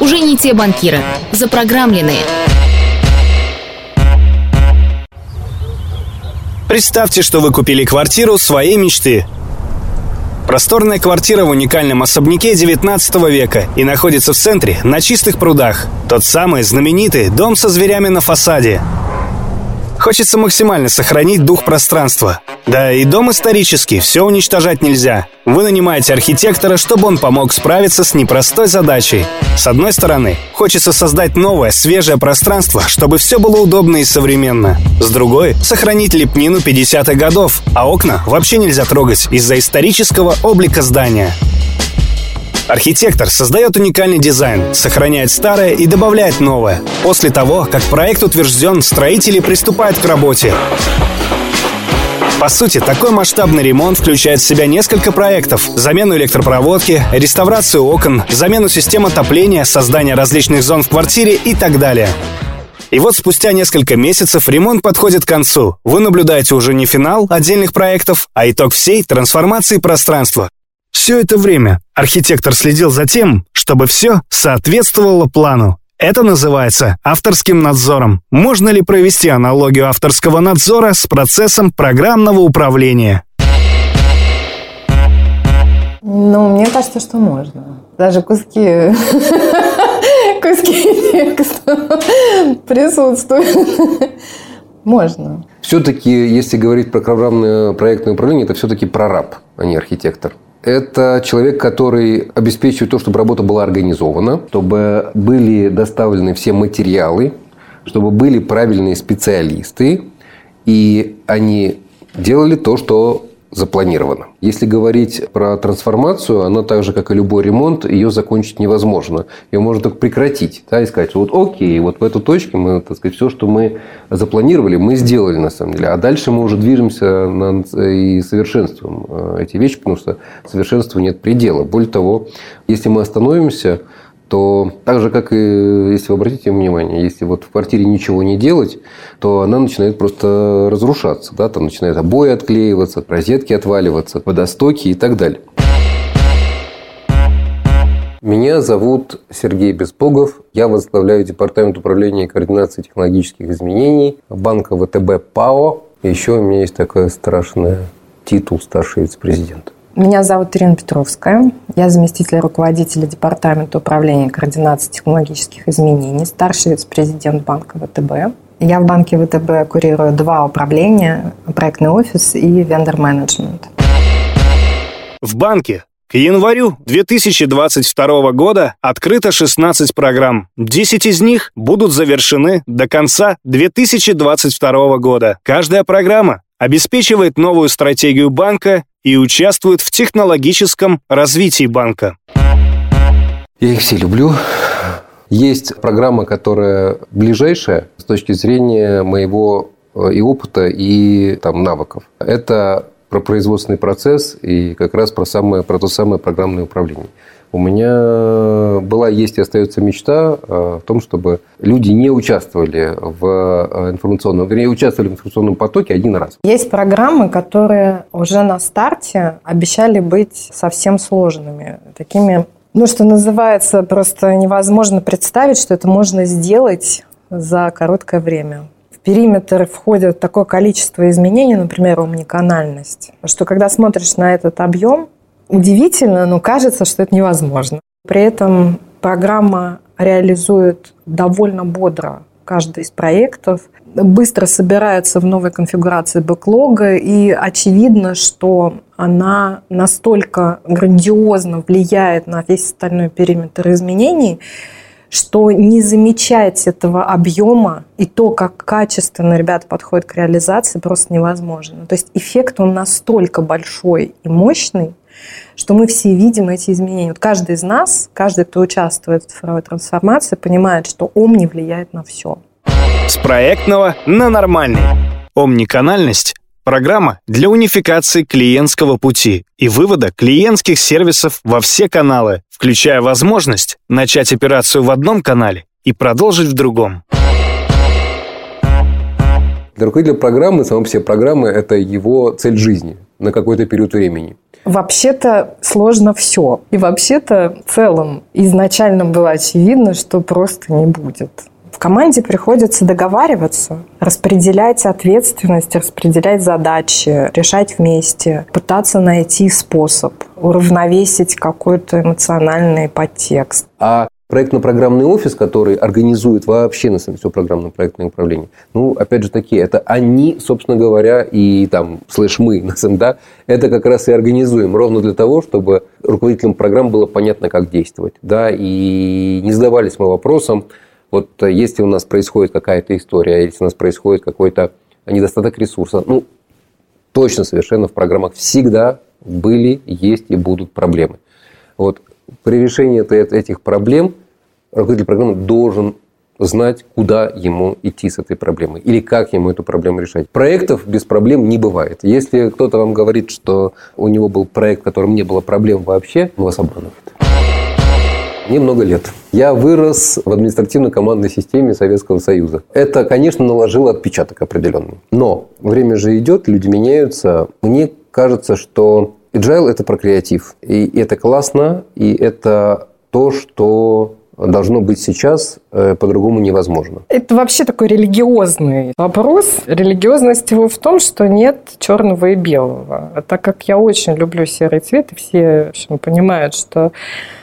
Уже не те банкиры, запрограммленные. Представьте, что вы купили квартиру своей мечты. Просторная квартира в уникальном особняке 19 века и находится в центре, на чистых прудах. Тот самый знаменитый дом со зверями на фасаде. Хочется максимально сохранить дух пространства. Да и дом исторический, все уничтожать нельзя. Вы нанимаете архитектора, чтобы он помог справиться с непростой задачей. С одной стороны, хочется создать новое, свежее пространство, чтобы все было удобно и современно. С другой, сохранить лепнину 50-х годов, а окна вообще нельзя трогать из-за исторического облика здания. Архитектор создает уникальный дизайн, сохраняет старое и добавляет новое. После того, как проект утвержден, строители приступают к работе. По сути, такой масштабный ремонт включает в себя несколько проектов. Замену электропроводки, реставрацию окон, замену систем отопления, создание различных зон в квартире и так далее. И вот спустя несколько месяцев ремонт подходит к концу. Вы наблюдаете уже не финал отдельных проектов, а итог всей трансформации пространства. Все это время архитектор следил за тем, чтобы все соответствовало плану. Это называется авторским надзором. Можно ли провести аналогию авторского надзора с процессом программного управления? Ну, мне кажется, что можно. Даже куски, куски текста присутствуют. Можно. Все-таки, если говорить про программное проектное управление, это все-таки прораб, а не архитектор. Это человек, который обеспечивает то, чтобы работа была организована, чтобы были доставлены все материалы, чтобы были правильные специалисты, и они делали то, что запланировано. Если говорить про трансформацию, она так же, как и любой ремонт, ее закончить невозможно. Ее можно только прекратить. Да, и сказать, вот окей, вот в эту точку мы, так сказать, все, что мы запланировали, мы сделали на самом деле. А дальше мы уже движемся на, и совершенствуем э, эти вещи, потому что совершенству нет предела. Более того, если мы остановимся, то так же, как и, если вы обратите внимание, если вот в квартире ничего не делать, то она начинает просто разрушаться. Да? Там начинают обои отклеиваться, розетки отваливаться, водостоки и так далее. Меня зовут Сергей Беспогов. Я возглавляю Департамент управления и координации технологических изменений банка ВТБ ПАО. Еще у меня есть такой страшный титул старший вице-президент. Меня зовут Ирина Петровская. Я заместитель руководителя Департамента управления и координации технологических изменений, старший вице-президент банка ВТБ. Я в банке ВТБ курирую два управления – проектный офис и вендор-менеджмент. В банке к январю 2022 года открыто 16 программ. 10 из них будут завершены до конца 2022 года. Каждая программа обеспечивает новую стратегию банка и участвует в технологическом развитии банка. Я их все люблю. Есть программа, которая ближайшая с точки зрения моего э, и опыта, и там, навыков. Это про производственный процесс и как раз про, самое, про то самое программное управление. У меня была, есть и остается мечта э, в том, чтобы люди не участвовали в э, информационном, вернее, участвовали в информационном потоке один раз. Есть программы, которые уже на старте обещали быть совсем сложными, такими, ну, что называется, просто невозможно представить, что это можно сделать за короткое время В периметр входит такое количество изменений, например, умниканальность, что когда смотришь на этот объем, удивительно, но кажется, что это невозможно. При этом программа реализует довольно бодро каждый из проектов, быстро собирается в новой конфигурации бэклога, и очевидно, что она настолько грандиозно влияет на весь остальной периметр изменений, что не замечать этого объема и то, как качественно ребята подходят к реализации, просто невозможно. То есть эффект он настолько большой и мощный, что мы все видим эти изменения. Вот каждый из нас, каждый, кто участвует в цифровой трансформации, понимает, что ом не влияет на все. С проектного на нормальный. Омниканальность – программа для унификации клиентского пути и вывода клиентских сервисов во все каналы, включая возможность начать операцию в одном канале и продолжить в другом. Для руководителя программы, сама по себе программа – это его цель жизни. на какой-то период времени. Вообще-то сложно все. И вообще-то в целом изначально было очевидно, что просто не будет. В команде приходится договариваться, распределять ответственность, распределять задачи, решать вместе, пытаться найти способ уравновесить какой-то эмоциональный подтекст. А проектно-программный офис, который организует вообще на самом деле все программное проектное управление, ну, опять же таки, это они, собственно говоря, и там, слышь, мы, на самом да, это как раз и организуем, ровно для того, чтобы руководителям программ было понятно, как действовать, да, и не задавались мы вопросом, вот если у нас происходит какая-то история, если у нас происходит какой-то недостаток ресурса, ну, точно совершенно в программах всегда были, есть и будут проблемы. Вот при решении этих проблем руководитель программы должен знать, куда ему идти с этой проблемой или как ему эту проблему решать. Проектов без проблем не бывает. Если кто-то вам говорит, что у него был проект, в котором не было проблем вообще, он вас обманывает. Мне много лет. Я вырос в административно-командной системе Советского Союза. Это, конечно, наложило отпечаток определенный. Но время же идет, люди меняются. Мне кажется, что Agile – это про креатив. И это классно, и это то, что должно быть сейчас, э, по-другому невозможно. Это вообще такой религиозный вопрос. Религиозность его в том, что нет черного и белого. А так как я очень люблю серый цвет, и все в общем, понимают, что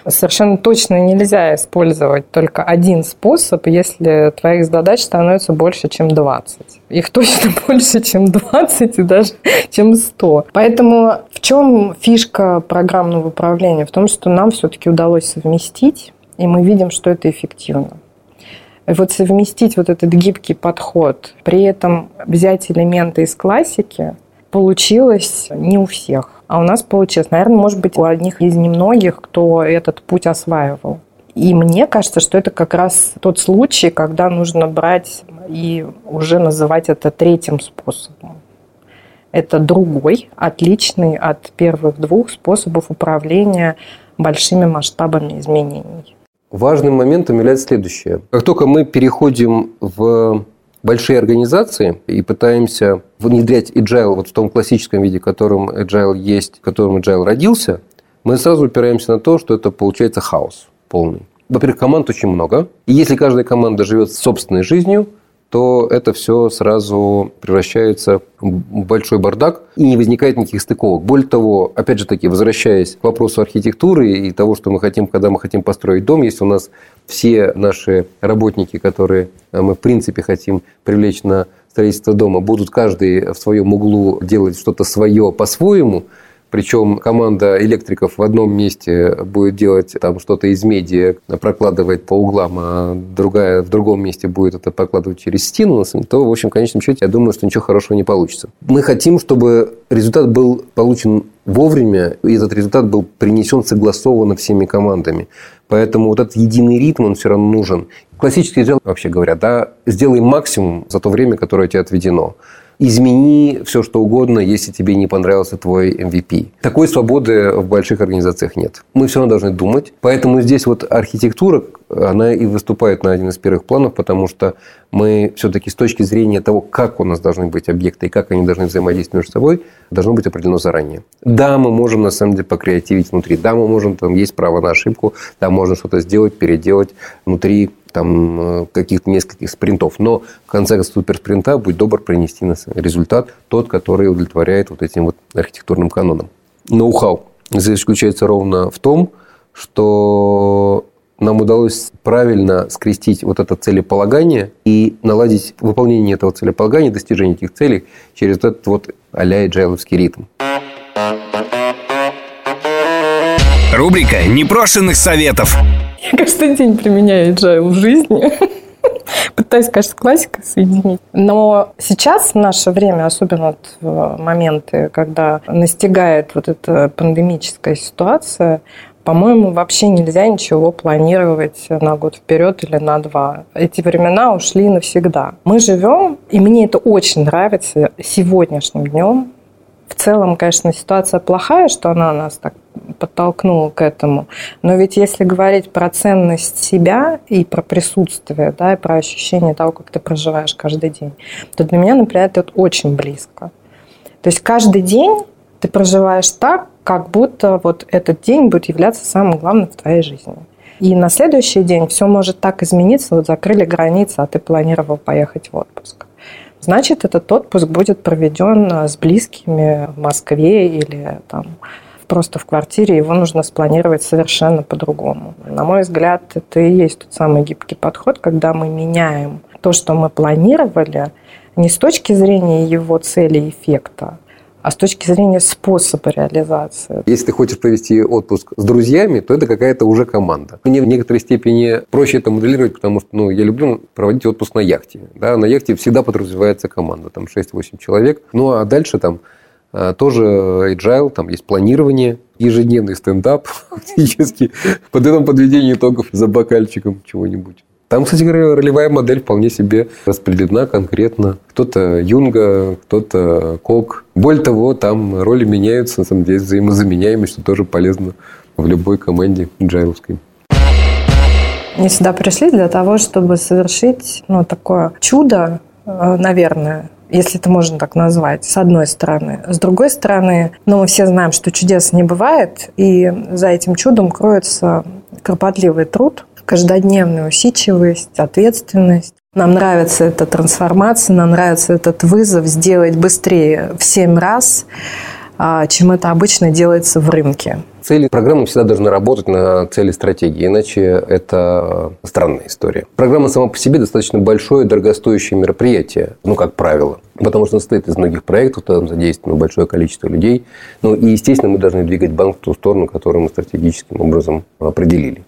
совершенно точно нельзя использовать только один способ, если твоих задач становится больше, чем 20. Их точно больше, чем 20 и даже чем 100. Поэтому в чем фишка программного управления? В том, что нам все-таки удалось совместить и мы видим, что это эффективно. И вот совместить вот этот гибкий подход, при этом взять элементы из классики, получилось не у всех. А у нас получилось, наверное, может быть, у одних из немногих, кто этот путь осваивал. И мне кажется, что это как раз тот случай, когда нужно брать и уже называть это третьим способом. Это другой, отличный от первых двух способов управления большими масштабами изменений. Важным моментом является следующее. Как только мы переходим в большие организации и пытаемся внедрять agile вот в том классическом виде, в котором agile есть, в котором agile родился, мы сразу упираемся на то, что это получается хаос полный. Во-первых, команд очень много. И если каждая команда живет собственной жизнью, то это все сразу превращается в большой бардак и не возникает никаких стыковок. Более того, опять же таки, возвращаясь к вопросу архитектуры и того, что мы хотим, когда мы хотим построить дом, если у нас все наши работники, которые э, мы в принципе хотим привлечь на строительство дома, будут каждый в своем углу делать что-то свое по-своему – причем команда электриков в одном месте будет делать там что-то из меди, прокладывает по углам, а другая в другом месте будет это прокладывать через стену, то, в общем, в конечном счете, я думаю, что ничего хорошего не получится. Мы хотим, чтобы результат был получен вовремя, и этот результат был принесен согласованно всеми командами. Поэтому вот этот единый ритм, он все равно нужен. Классический дел, вообще говоря, да, сделай максимум за то время, которое тебе отведено измени все, что угодно, если тебе не понравился твой MVP. Такой свободы в больших организациях нет. Мы все равно должны думать. Поэтому здесь вот архитектура, она и выступает на один из первых планов, потому что мы все-таки с точки зрения того, как у нас должны быть объекты и как они должны взаимодействовать между собой, должно быть определено заранее. Да, мы можем на самом деле покреативить внутри, да, мы можем, там есть право на ошибку, да, можно что-то сделать, переделать внутри там э, каких-то нескольких спринтов. Но в конце суперспринта будь добр принести результат тот, который удовлетворяет вот этим вот архитектурным канонам. Ноу-хау заключается ровно в том, что нам удалось правильно скрестить вот это целеполагание и наладить выполнение этого целеполагания, достижение этих целей через этот вот а-ля джайловский ритм. Рубрика непрошенных советов. Я каждый день применяю agile в жизни. Пытаюсь, конечно, с классикой соединить. Но сейчас, в наше время, особенно в моменты, когда настигает вот эта пандемическая ситуация, по-моему, вообще нельзя ничего планировать на год вперед или на два. Эти времена ушли навсегда. Мы живем, и мне это очень нравится сегодняшним днем, в целом, конечно, ситуация плохая, что она нас так подтолкнула к этому. Но ведь если говорить про ценность себя и про присутствие, да, и про ощущение того, как ты проживаешь каждый день, то для меня, например, это очень близко. То есть каждый день Ты проживаешь так, как будто вот этот день будет являться самым главным в твоей жизни. И на следующий день все может так измениться, вот закрыли границы, а ты планировал поехать в отпуск. Значит, этот отпуск будет проведен э, с близкими в Москве или там просто в квартире, его нужно спланировать совершенно по-другому. На мой взгляд, это и есть тот самый гибкий подход, когда мы меняем то, что мы планировали, не с точки зрения его цели и эффекта, а с точки зрения способа реализации. Если ты хочешь провести отпуск с друзьями, то это какая-то уже команда. Мне в некоторой степени проще это моделировать, потому что ну, я люблю проводить отпуск на яхте. Да? На яхте всегда подразумевается команда, там 6-8 человек. Ну а дальше там а, тоже agile, там есть планирование, ежедневный стендап фактически, под этом подведение итогов за бокальчиком чего-нибудь. Там, кстати говоря, ролевая модель вполне себе распределена конкретно. Кто-то Юнга, кто-то Кок. Более того, там роли меняются, на самом деле, взаимозаменяемые, что тоже полезно в любой команде джайловской. Они сюда пришли для того, чтобы совершить ну, такое чудо, э, наверное, если это можно так назвать, с одной стороны. С другой стороны, ну, мы все знаем, что чудес не бывает, и за этим чудом кроется кропотливый труд, каждодневная усидчивость, ответственность. Нам нравится эта трансформация, нам нравится этот вызов сделать быстрее в семь раз, а, чем это обычно делается в рынке. Цели программы всегда должны работать на цели стратегии, иначе это странная история. Программа сама по себе достаточно большое, дорогостоящее мероприятие, ну, как правило. Потому что состоит из многих проектов, там задействовано большое количество людей. Ну, и, естественно, мы должны двигать банк в ту сторону, которую мы стратегическим образом определили.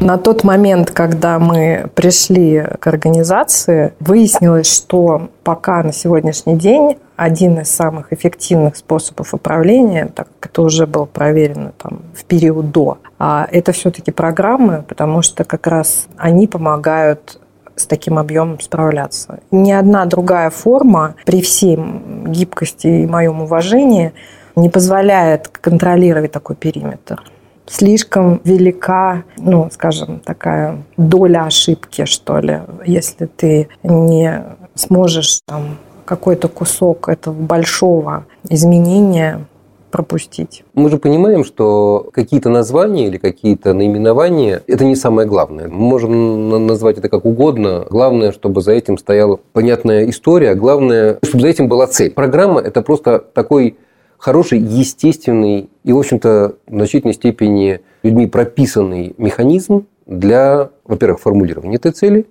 На тот момент, когда мы пришли к организации, выяснилось, что пока на сегодняшний день один из самых эффективных способов управления, так как это уже было проверено там, в период до, а это все-таки программы, потому что как раз они помогают с таким объемом справляться. Ни одна другая форма при всей гибкости и моем уважении не позволяет контролировать такой периметр слишком велика, ну, скажем, такая доля ошибки, что ли, если ты не сможешь там какой-то кусок этого большого изменения пропустить. Мы же понимаем, что какие-то названия или какие-то наименования – это не самое главное. Мы можем назвать это как угодно. Главное, чтобы за этим стояла понятная история. Главное, чтобы за этим была цель. Программа – это просто такой хороший, естественный и, в общем-то, в значительной степени людьми прописанный механизм для, во-первых, формулирования этой цели,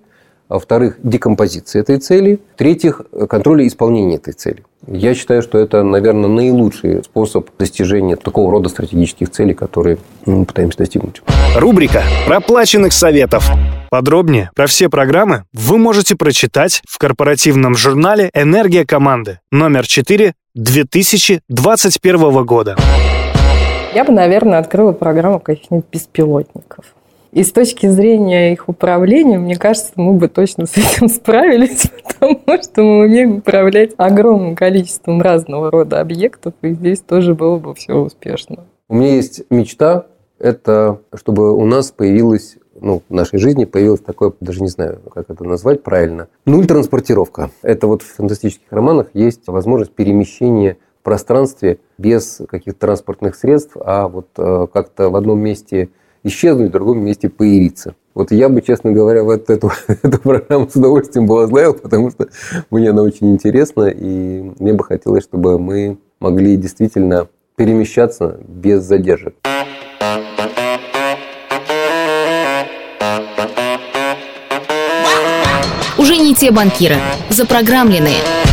а во-вторых, декомпозиции этой цели, в-третьих, контроля исполнения этой цели. Я считаю, что это, наверное, наилучший способ достижения такого рода стратегических целей, которые мы пытаемся достигнуть. Рубрика проплаченных советов. Подробнее про все программы вы можете прочитать в корпоративном журнале «Энергия команды» номер 4 2021 года. Я бы, наверное, открыла программу каких-нибудь беспилотников. И с точки зрения их управления, мне кажется, мы бы точно с этим справились, потому что мы умеем управлять огромным количеством разного рода объектов, и здесь тоже было бы все успешно. У меня есть мечта, это чтобы у нас появилась ну, в нашей жизни появилось такое, даже не знаю, как это назвать правильно, нуль транспортировка. Это вот в фантастических романах есть возможность перемещения в пространстве без каких-то транспортных средств, а вот э, как-то в одном месте исчезнуть, в другом месте появиться. Вот я бы, честно говоря, вот эту, эту программу с удовольствием бы возглавил, потому что мне она очень интересна, и мне бы хотелось, чтобы мы могли действительно перемещаться без задержек. Не те банкиры, запрограммленные –